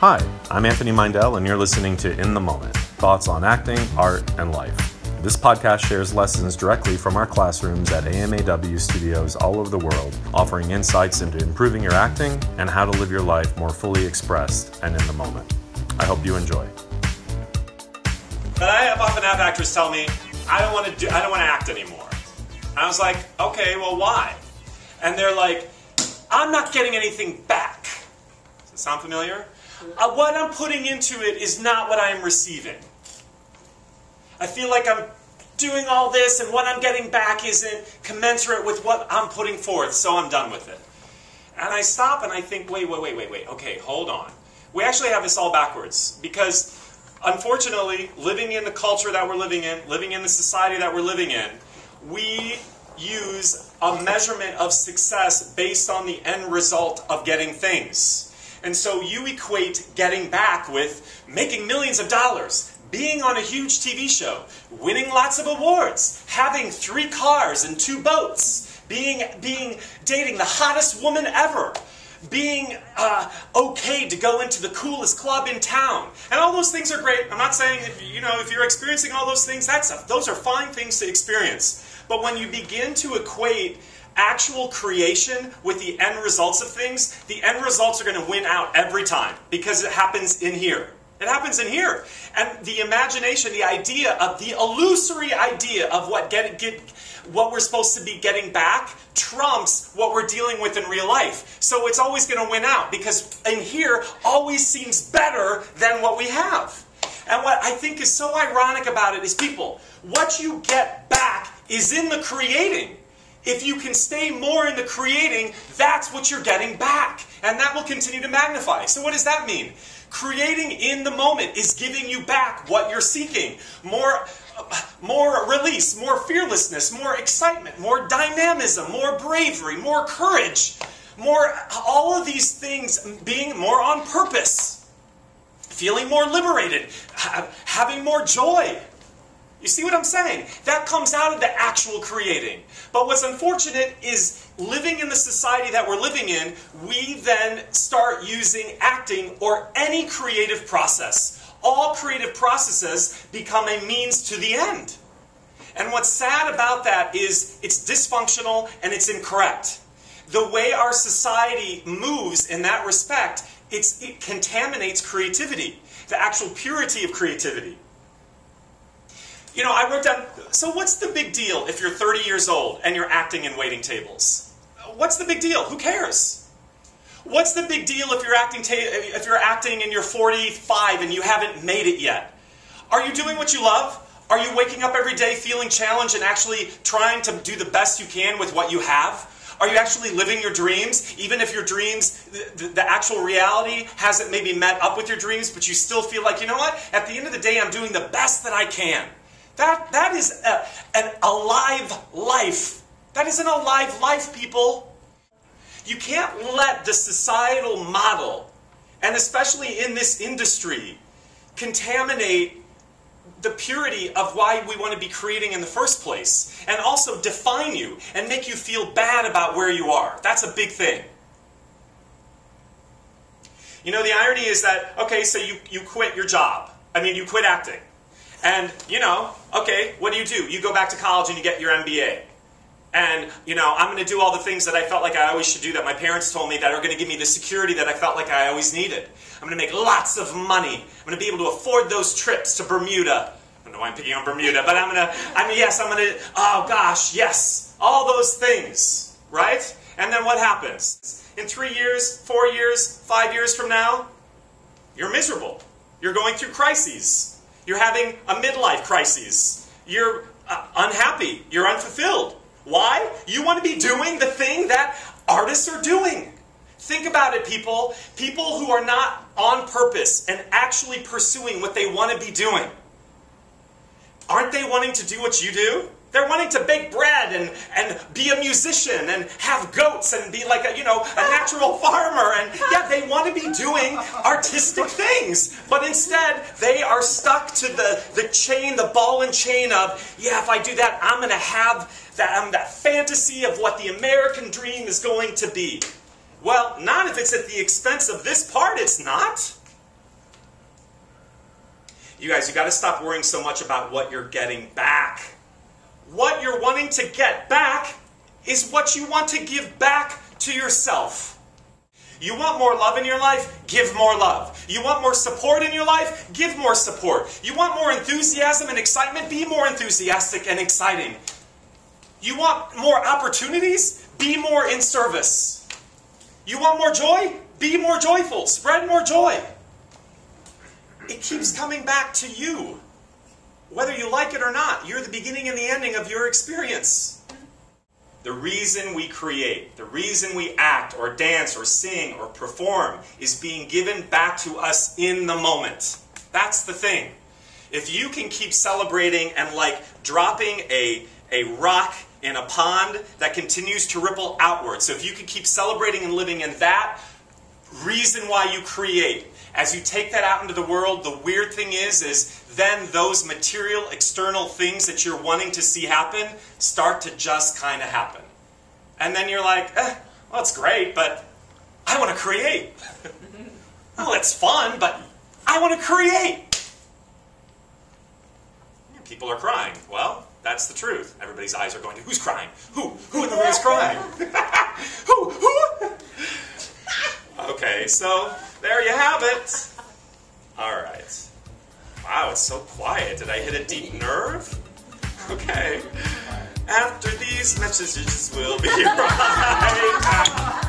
Hi, I'm Anthony Meindl, and you're listening to In the Moment thoughts on acting, art, and life. This podcast shares lessons directly from our classrooms at AMAW studios all over the world, offering insights into improving your acting and how to live your life more fully expressed and in the moment. I hope you enjoy. But I have often have actors tell me, I don't want to do I don't want to act anymore. And I was like, okay, well why? And they're like, I'm not getting anything back. Does it sound familiar? Uh, what I'm putting into it is not what I'm receiving. I feel like I'm doing all this and what I'm getting back isn't commensurate with what I'm putting forth, so I'm done with it. And I stop and I think, wait, wait, wait, wait, wait, okay, hold on. We actually have this all backwards because unfortunately, living in the culture that we're living in, living in the society that we're living in, we use a measurement of success based on the end result of getting things. And so you equate getting back with making millions of dollars, being on a huge TV show, winning lots of awards, having three cars and two boats, being, being dating the hottest woman ever, being uh, okay to go into the coolest club in town. And all those things are great. I'm not saying, if, you know, if you're experiencing all those things, that's those are fine things to experience. But when you begin to equate actual creation with the end results of things, the end results are going to win out every time because it happens in here. It happens in here. And the imagination, the idea of the illusory idea of what get, get what we're supposed to be getting back trumps what we're dealing with in real life. So it's always going to win out because in here always seems better than what we have. And what I think is so ironic about it is people, what you get back is in the creating. If you can stay more in the creating, that's what you're getting back. And that will continue to magnify. So, what does that mean? Creating in the moment is giving you back what you're seeking. More, more release, more fearlessness, more excitement, more dynamism, more bravery, more courage, more all of these things being more on purpose, feeling more liberated, having more joy. You see what I'm saying? That comes out of the actual creating. But what's unfortunate is living in the society that we're living in, we then start using acting or any creative process. All creative processes become a means to the end. And what's sad about that is it's dysfunctional and it's incorrect. The way our society moves in that respect, it contaminates creativity, the actual purity of creativity. You know, I wrote down, so what's the big deal if you're 30 years old and you're acting in waiting tables? What's the big deal? Who cares? What's the big deal if you're acting if you're acting and you're 45 and you haven't made it yet? Are you doing what you love? Are you waking up every day feeling challenged and actually trying to do the best you can with what you have? Are you actually living your dreams? Even if your dreams, the, the, actual reality hasn't maybe met up with your dreams, but you still feel like, you know what? At the end of the day, I'm doing the best that I can. That, that is a, an alive life. That is an alive life, people. You can't let the societal model, and especially in this industry, contaminate the purity of why we want to be creating in the first place, and also define you and make you feel bad about where you are. That's a big thing. You know, the irony is that, okay, so you, you quit your job. I mean, you quit acting. And, you know, okay, what do you do? You go back to college and you get your MBA. And, you know, I'm going to do all the things that I felt like I always should do that my parents told me that are going to give me the security that I felt like I always needed. I'm going to make lots of money. I'm going to be able to afford those trips to Bermuda. I don't know why I'm picking on Bermuda, but I'm going to, I mean, yes, I'm going to, oh gosh, yes, all those things, right? And then what happens? In three years, four years, five years from now, you're miserable. You're going through crises. You're having a midlife crisis. You're uh, unhappy. You're unfulfilled. Why? You want to be doing the thing that artists are doing. Think about it, people. People who are not on purpose and actually pursuing what they want to be doing. Aren't they wanting to do what you do? They're wanting to bake bread and, and be a musician and have goats and be like a, you know, a natural farmer. And yeah, they want to be doing artistic things. But instead, they are stuck to the, the chain, the ball and chain of, yeah, if I do that, I'm going to have that, um, that fantasy of what the American dream is going to be. Well, not if it's at the expense of this part, it's not. You guys, you got to stop worrying so much about what you're getting back. What you're wanting to get back is what you want to give back to yourself. You want more love in your life? Give more love. You want more support in your life? Give more support. You want more enthusiasm and excitement? Be more enthusiastic and exciting. You want more opportunities? Be more in service. You want more joy? Be more joyful. Spread more joy. It keeps coming back to you. Whether you like it or not, you're the beginning and the ending of your experience. The reason we create, the reason we act or dance or sing or perform is being given back to us in the moment. That's the thing. If you can keep celebrating and like dropping a, a rock in a pond that continues to ripple outward. So if you can keep celebrating and living in that reason why you create, as you take that out into the world, the weird thing is, is then those material external things that you're wanting to see happen start to just kind of happen. And then you're like, eh, well, it's great, but I want to create. well, it's fun, but I want to create. People are crying. Well, that's the truth. Everybody's eyes are going to who's crying? Who? Who in the room is crying? who? Who? Okay, so there you have it. All right. Wow, it's so quiet. Did I hit a deep nerve? Okay. After these messages, we'll be right back.